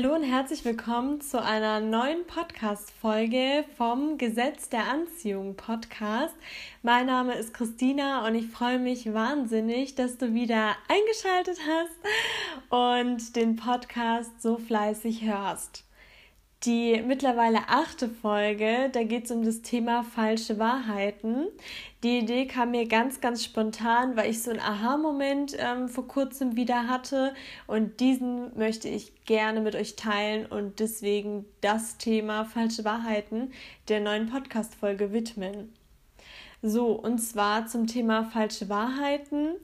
Hallo und herzlich willkommen zu einer neuen Podcast-Folge vom Gesetz der Anziehung Podcast. Mein Name ist Christina und ich freue mich wahnsinnig, dass du wieder eingeschaltet hast und den Podcast so fleißig hörst. Die mittlerweile achte Folge, da geht es um das Thema falsche Wahrheiten. Die Idee kam mir ganz, ganz spontan, weil ich so einen Aha-Moment ähm, vor kurzem wieder hatte und diesen möchte ich gerne mit euch teilen und deswegen das Thema falsche Wahrheiten der neuen Podcast-Folge widmen. So, und zwar zum Thema falsche Wahrheiten.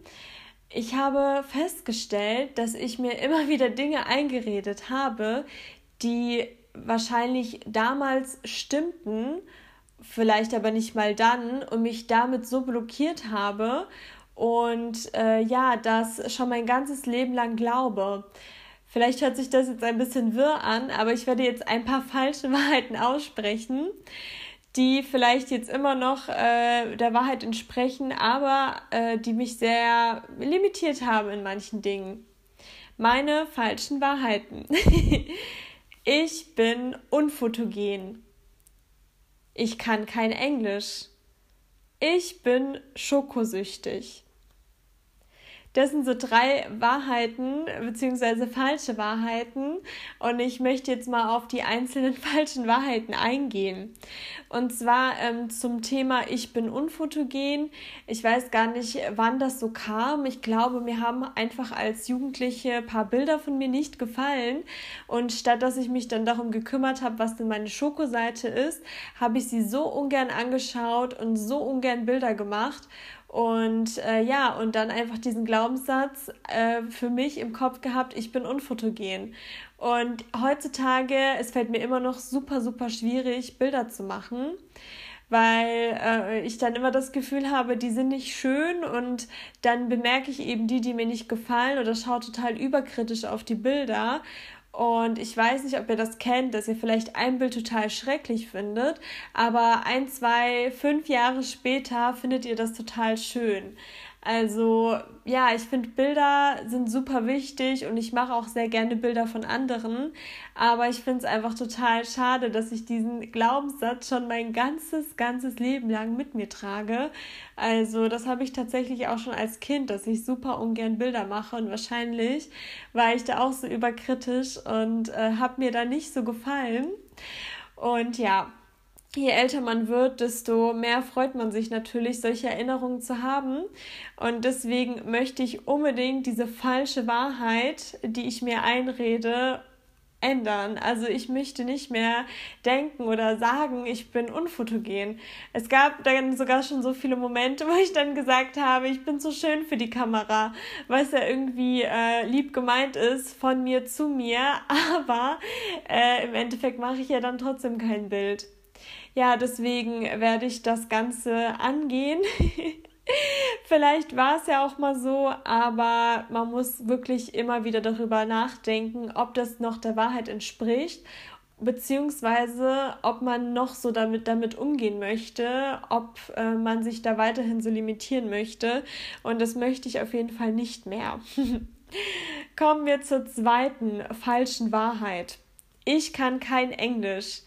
Ich habe festgestellt, dass ich mir immer wieder Dinge eingeredet habe, die wahrscheinlich damals stimmten, vielleicht aber nicht mal dann und mich damit so blockiert habe und äh, ja, das schon mein ganzes Leben lang glaube. Vielleicht hört sich das jetzt ein bisschen wirr an, aber ich werde jetzt ein paar falsche Wahrheiten aussprechen, die vielleicht jetzt immer noch äh, der Wahrheit entsprechen, aber äh, die mich sehr limitiert haben in manchen Dingen. Meine falschen Wahrheiten. Ich bin unfotogen. Ich kann kein Englisch. Ich bin schokosüchtig. Das sind so drei Wahrheiten beziehungsweise falsche Wahrheiten und ich möchte jetzt mal auf die einzelnen falschen Wahrheiten eingehen. Und zwar ähm, zum Thema Ich bin unfotogen. Ich weiß gar nicht, wann das so kam. Ich glaube, mir haben einfach als Jugendliche ein paar Bilder von mir nicht gefallen und statt dass ich mich dann darum gekümmert habe, was denn meine Schokoseite ist, habe ich sie so ungern angeschaut und so ungern Bilder gemacht und äh, ja, und dann einfach diesen Glaubenssatz äh, für mich im Kopf gehabt, ich bin unfotogen. Und heutzutage, es fällt mir immer noch super, super schwierig, Bilder zu machen, weil äh, ich dann immer das Gefühl habe, die sind nicht schön und dann bemerke ich eben die, die mir nicht gefallen oder schaue total überkritisch auf die Bilder und ich weiß nicht, ob ihr das kennt, dass ihr vielleicht ein Bild total schrecklich findet, aber ein, zwei, fünf Jahre später findet ihr das total schön. Also ja, ich finde Bilder sind super wichtig und ich mache auch sehr gerne Bilder von anderen. Aber ich finde es einfach total schade, dass ich diesen Glaubenssatz schon mein ganzes, ganzes Leben lang mit mir trage. Also das habe ich tatsächlich auch schon als Kind, dass ich super ungern Bilder mache und wahrscheinlich war ich da auch so überkritisch und äh, habe mir da nicht so gefallen. Und ja, je älter man wird, desto mehr freut man sich natürlich, solche Erinnerungen zu haben. Und deswegen möchte ich unbedingt diese falsche Wahrheit, die ich mir einrede, ändern. Also ich möchte nicht mehr denken oder sagen, ich bin unfotogen. Es gab dann sogar schon so viele Momente, wo ich dann gesagt habe, ich bin so schön für die Kamera, was ja irgendwie äh, lieb gemeint ist von mir zu mir, aber äh, im Endeffekt mache ich ja dann trotzdem kein Bild. Ja, deswegen werde ich das Ganze angehen. Vielleicht war es ja auch mal so, aber man muss wirklich immer wieder darüber nachdenken, ob das noch der Wahrheit entspricht, beziehungsweise ob man noch so damit, damit umgehen möchte, ob äh, man sich da weiterhin so limitieren möchte. Und das möchte ich auf jeden Fall nicht mehr. Kommen wir zur zweiten falschen Wahrheit. Ich kann kein Englisch.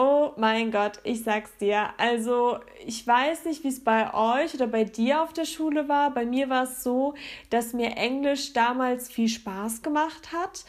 Oh mein Gott, ich sag's dir. Also, ich weiß nicht, wie es bei euch oder bei dir auf der Schule war. Bei mir war es so, dass mir Englisch damals viel Spaß gemacht hat.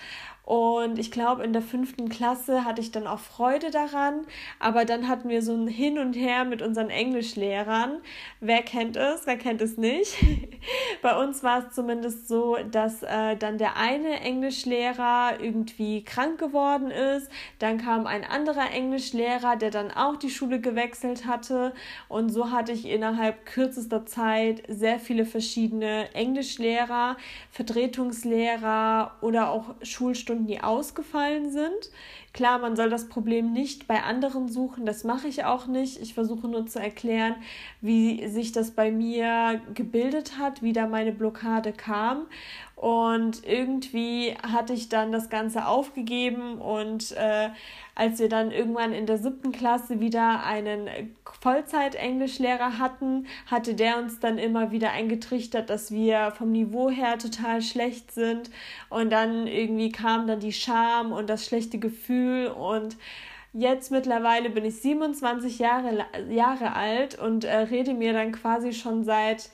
Und ich glaube, in der fünften Klasse hatte ich dann auch Freude daran. Aber dann hatten wir so ein Hin und Her mit unseren Englischlehrern. Wer kennt es? Wer kennt es nicht? Bei uns war es zumindest so, dass äh, dann der eine Englischlehrer irgendwie krank geworden ist. Dann kam ein anderer Englischlehrer, der dann auch die Schule gewechselt hatte. Und so hatte ich innerhalb kürzester Zeit sehr viele verschiedene Englischlehrer, Vertretungslehrer oder auch Schulstunden Stunden, die ausgefallen sind, Klar, man soll das Problem nicht bei anderen suchen, das mache ich auch nicht. Ich versuche nur zu erklären, wie sich das bei mir gebildet hat, wie da meine Blockade kam. Und irgendwie hatte ich dann das Ganze aufgegeben und äh, als wir dann irgendwann in der siebten Klasse wieder einen Vollzeit-Englischlehrer hatten, hatte der uns dann immer wieder eingetrichtert, dass wir vom Niveau her total schlecht sind. Und dann irgendwie kam dann die Scham und das schlechte Gefühl und Jetzt mittlerweile bin ich 27 Jahre, Jahre alt und äh, rede mir dann quasi schon seit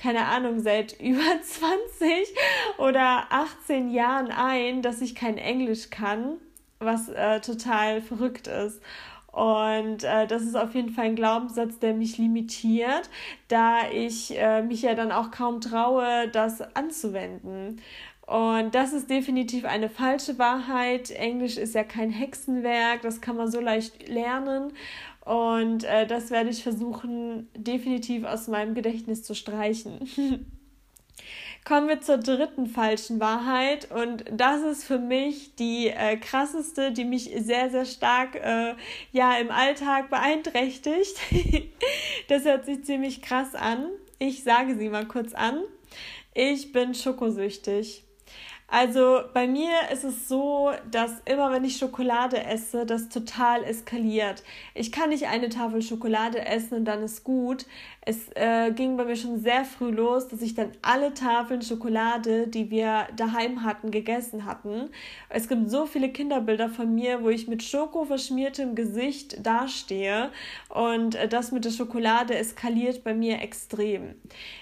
keine Ahnung, seit über 20 oder 18 Jahren ein, dass ich kein Englisch kann, was äh, total verrückt ist. Und äh, das ist auf jeden Fall ein Glaubenssatz, der mich limitiert, da ich äh, mich ja dann auch kaum traue, das anzuwenden. Und das ist definitiv eine falsche Wahrheit. Englisch ist ja kein Hexenwerk, das kann man so leicht lernen. Und äh, das werde ich versuchen, definitiv aus meinem Gedächtnis zu streichen. Kommen wir zur dritten falschen Wahrheit und das ist für mich die äh, krasseste, die mich sehr, sehr stark äh, ja, im Alltag beeinträchtigt. das hört sich ziemlich krass an. Ich sage sie mal kurz an. Ich bin schokosüchtig. Also bei mir ist es so, dass immer wenn ich Schokolade esse, das total eskaliert. Ich kann nicht eine Tafel Schokolade essen und dann ist gut. Es äh, ging bei mir schon sehr früh los, dass ich dann alle Tafeln Schokolade, die wir daheim hatten, gegessen hatten. Es gibt so viele Kinderbilder von mir, wo ich mit Schoko verschmiertem Gesicht dastehe und äh, das mit der Schokolade eskaliert bei mir extrem.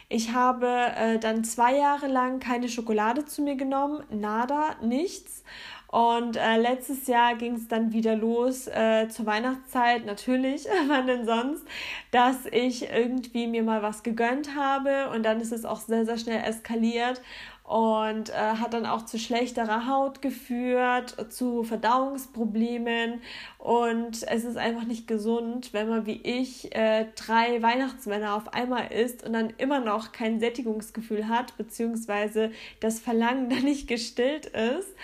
Ich habe äh, dann zwei Jahre lang keine Schokolade zu mir genommen, nada, nichts. Und äh, letztes Jahr ging es dann wieder los äh, zur Weihnachtszeit, natürlich, wann denn sonst, dass ich irgendwie mir mal was gegönnt habe. Und dann ist es auch sehr, sehr schnell eskaliert und äh, hat dann auch zu schlechterer Haut geführt, zu Verdauungsproblemen und es ist einfach nicht gesund, wenn man wie ich äh, drei Weihnachtsmänner auf einmal isst und dann immer noch kein Sättigungsgefühl hat, beziehungsweise das Verlangen dann nicht gestillt ist.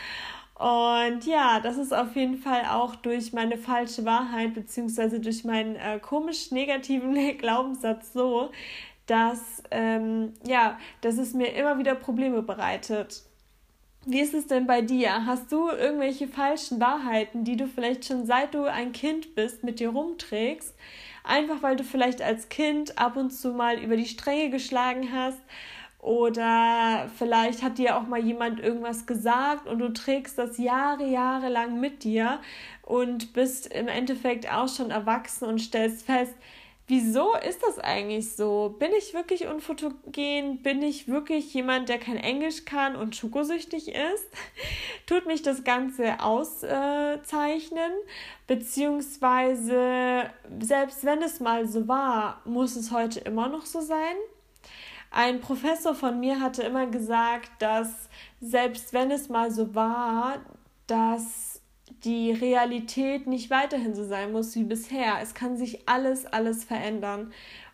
Und ja, das ist auf jeden Fall auch durch meine falsche Wahrheit beziehungsweise durch meinen äh, komisch negativen Glaubenssatz so, dass, ähm, ja, dass es mir immer wieder Probleme bereitet. Wie ist es denn bei dir? Hast du irgendwelche falschen Wahrheiten, die du vielleicht schon seit du ein Kind bist mit dir rumträgst? Einfach weil du vielleicht als Kind ab und zu mal über die Stränge geschlagen hast oder vielleicht hat dir auch mal jemand irgendwas gesagt und du trägst das Jahre, Jahre lang mit dir und bist im Endeffekt auch schon erwachsen und stellst fest, wieso ist das eigentlich so? Bin ich wirklich unfotogen? Bin ich wirklich jemand, der kein Englisch kann und schokosüchtig ist? Tut mich das Ganze auszeichnen? Beziehungsweise, selbst wenn es mal so war, muss es heute immer noch so sein? Ein Professor von mir hatte immer gesagt, dass selbst wenn es mal so war, dass die Realität nicht weiterhin so sein muss wie bisher. Es kann sich alles, alles verändern.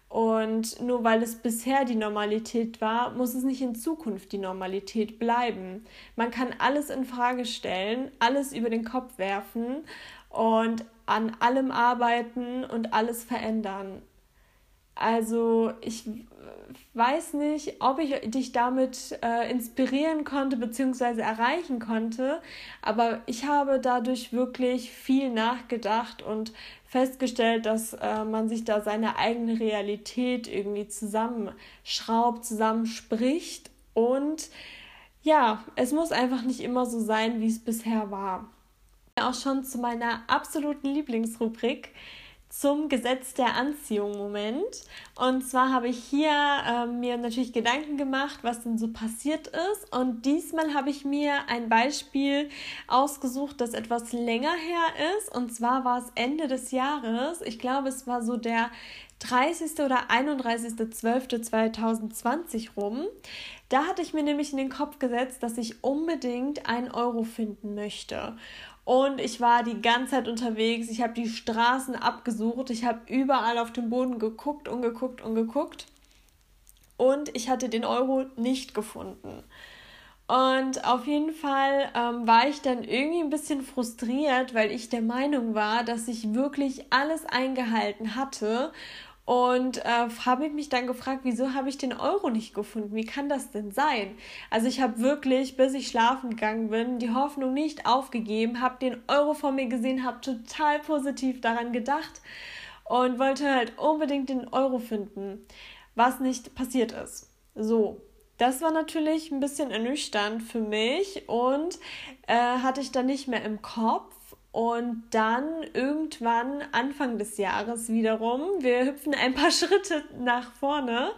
Und nur weil es bisher die Normalität war, muss es nicht in Zukunft die Normalität bleiben. Man kann alles in Frage stellen, alles über den Kopf werfen und an allem arbeiten und alles verändern. Also ich weiß nicht, ob ich dich damit äh, inspirieren konnte bzw. erreichen konnte, aber ich habe dadurch wirklich viel nachgedacht und festgestellt, dass äh, man sich da seine eigene Realität irgendwie zusammenschraubt, zusammenspricht und ja, es muss einfach nicht immer so sein, wie es bisher war. Auch schon zu meiner absoluten Lieblingsrubrik zum Gesetz der Anziehung Moment. Und zwar habe ich hier äh, mir natürlich Gedanken gemacht, was denn so passiert ist. Und diesmal habe ich mir ein Beispiel ausgesucht, das etwas länger her ist. Und zwar war es Ende des Jahres. Ich glaube, es war so der 30. oder 31.12.2020 rum. Da hatte ich mir nämlich in den Kopf gesetzt, dass ich unbedingt einen Euro finden möchte. Und ich war die ganze Zeit unterwegs. Ich habe die Straßen abgesucht. Ich habe überall auf dem Boden geguckt und geguckt und geguckt. Und ich hatte den Euro nicht gefunden. Und auf jeden Fall ähm, war ich dann irgendwie ein bisschen frustriert, weil ich der Meinung war, dass ich wirklich alles eingehalten hatte und äh, habe mich dann gefragt, wieso habe ich den Euro nicht gefunden? Wie kann das denn sein? Also ich habe wirklich, bis ich schlafen gegangen bin, die Hoffnung nicht aufgegeben, habe den Euro vor mir gesehen, habe total positiv daran gedacht und wollte halt unbedingt den Euro finden, was nicht passiert ist. So, das war natürlich ein bisschen ernüchternd für mich und äh, hatte ich dann nicht mehr im Kopf. Und dann irgendwann Anfang des Jahres wiederum, wir hüpfen ein paar Schritte nach vorne.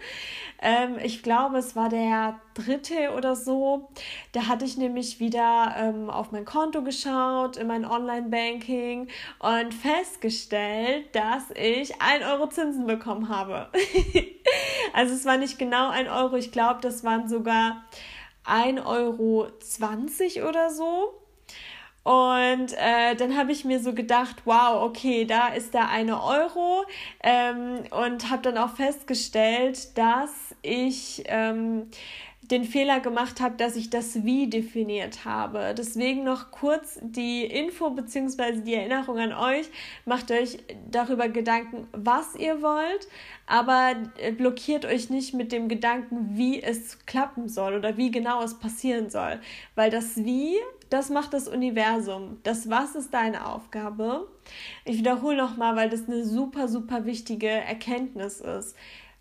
Ähm, ich glaube, es war der dritte oder so. Da hatte ich nämlich wieder ähm, auf mein Konto geschaut, in mein Online-Banking und festgestellt, dass ich ein Euro Zinsen bekommen habe. also es war nicht genau ein Euro, ich glaube, das waren sogar 1,20 Euro oder so. Und äh, dann habe ich mir so gedacht, wow, okay, da ist der eine Euro ähm, und habe dann auch festgestellt, dass ich ähm, den Fehler gemacht habe, dass ich das Wie definiert habe. Deswegen noch kurz die Info bzw. die Erinnerung an euch. Macht euch darüber Gedanken, was ihr wollt, aber äh, blockiert euch nicht mit dem Gedanken, wie es klappen soll oder wie genau es passieren soll. Weil das Wie, das macht das Universum. Das Was ist deine Aufgabe. Ich wiederhole nochmal, weil das eine super, super wichtige Erkenntnis ist.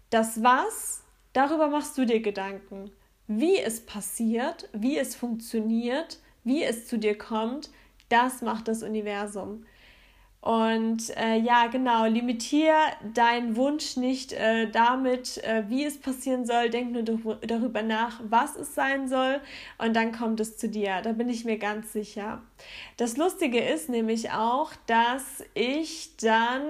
Das Was, darüber machst du dir Gedanken wie es passiert, wie es funktioniert, wie es zu dir kommt, das macht das Universum. Und äh, ja, genau, limitier deinen Wunsch nicht äh, damit, äh, wie es passieren soll. Denk nur darüber nach, was es sein soll. Und dann kommt es zu dir. Da bin ich mir ganz sicher. Das Lustige ist nämlich auch, dass ich dann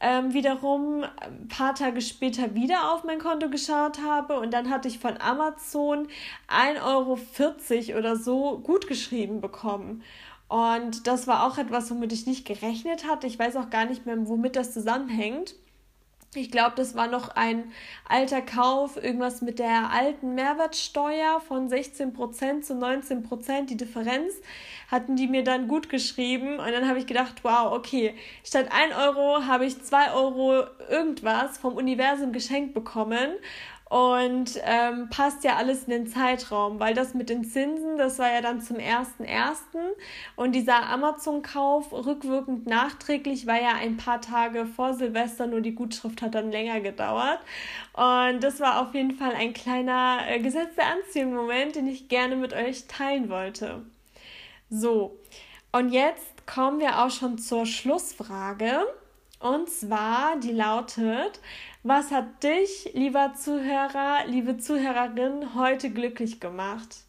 ähm, wiederum ein paar Tage später wieder auf mein Konto geschaut habe und dann hatte ich von Amazon 1,40 Euro oder so gut geschrieben bekommen. Und das war auch etwas, womit ich nicht gerechnet hatte. Ich weiß auch gar nicht mehr, womit das zusammenhängt. Ich glaube, das war noch ein alter Kauf, irgendwas mit der alten Mehrwertsteuer von 16% zu 19%, die Differenz hatten die mir dann gut geschrieben und dann habe ich gedacht, wow, okay, statt 1 Euro habe ich 2 Euro irgendwas vom Universum geschenkt bekommen und ähm, passt ja alles in den Zeitraum, weil das mit den Zinsen, das war ja dann zum 1.1. Und dieser Amazon-Kauf rückwirkend nachträglich war ja ein paar Tage vor Silvester, nur die Gutschrift hat dann länger gedauert. Und das war auf jeden Fall ein kleiner äh, Gesetz der Anziehung-Moment, den ich gerne mit euch teilen wollte. So, und jetzt kommen wir auch schon zur Schlussfrage. Und zwar, die lautet, was hat dich, lieber Zuhörer, liebe Zuhörerin, heute glücklich gemacht?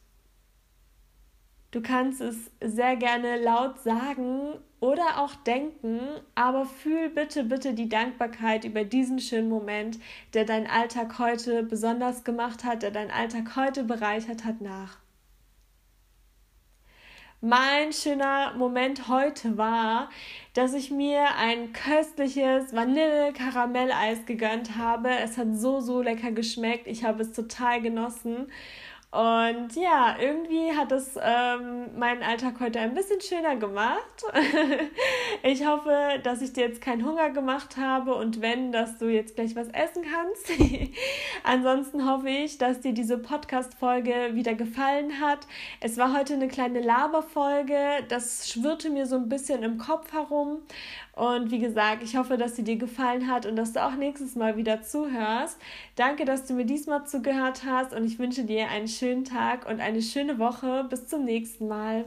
Du kannst es sehr gerne laut sagen oder auch denken, aber fühl bitte, bitte die Dankbarkeit über diesen schönen Moment, der deinen Alltag heute besonders gemacht hat, der deinen Alltag heute bereichert hat, nach. Mein schöner Moment heute war, dass ich mir ein köstliches Vanille-Karamelleis gegönnt habe. Es hat so, so lecker geschmeckt. Ich habe es total genossen. Und ja, irgendwie hat es ähm, meinen Alltag heute ein bisschen schöner gemacht. ich hoffe, dass ich dir jetzt keinen Hunger gemacht habe und wenn, dass du jetzt gleich was essen kannst. Ansonsten hoffe ich, dass dir diese Podcast-Folge wieder gefallen hat. Es war heute eine kleine Laberfolge. Das schwirrte mir so ein bisschen im Kopf herum. Und wie gesagt, ich hoffe, dass sie dir gefallen hat und dass du auch nächstes Mal wieder zuhörst. Danke, dass du mir diesmal zugehört hast und ich wünsche dir einen schönen Tag und eine schöne Woche. Bis zum nächsten Mal.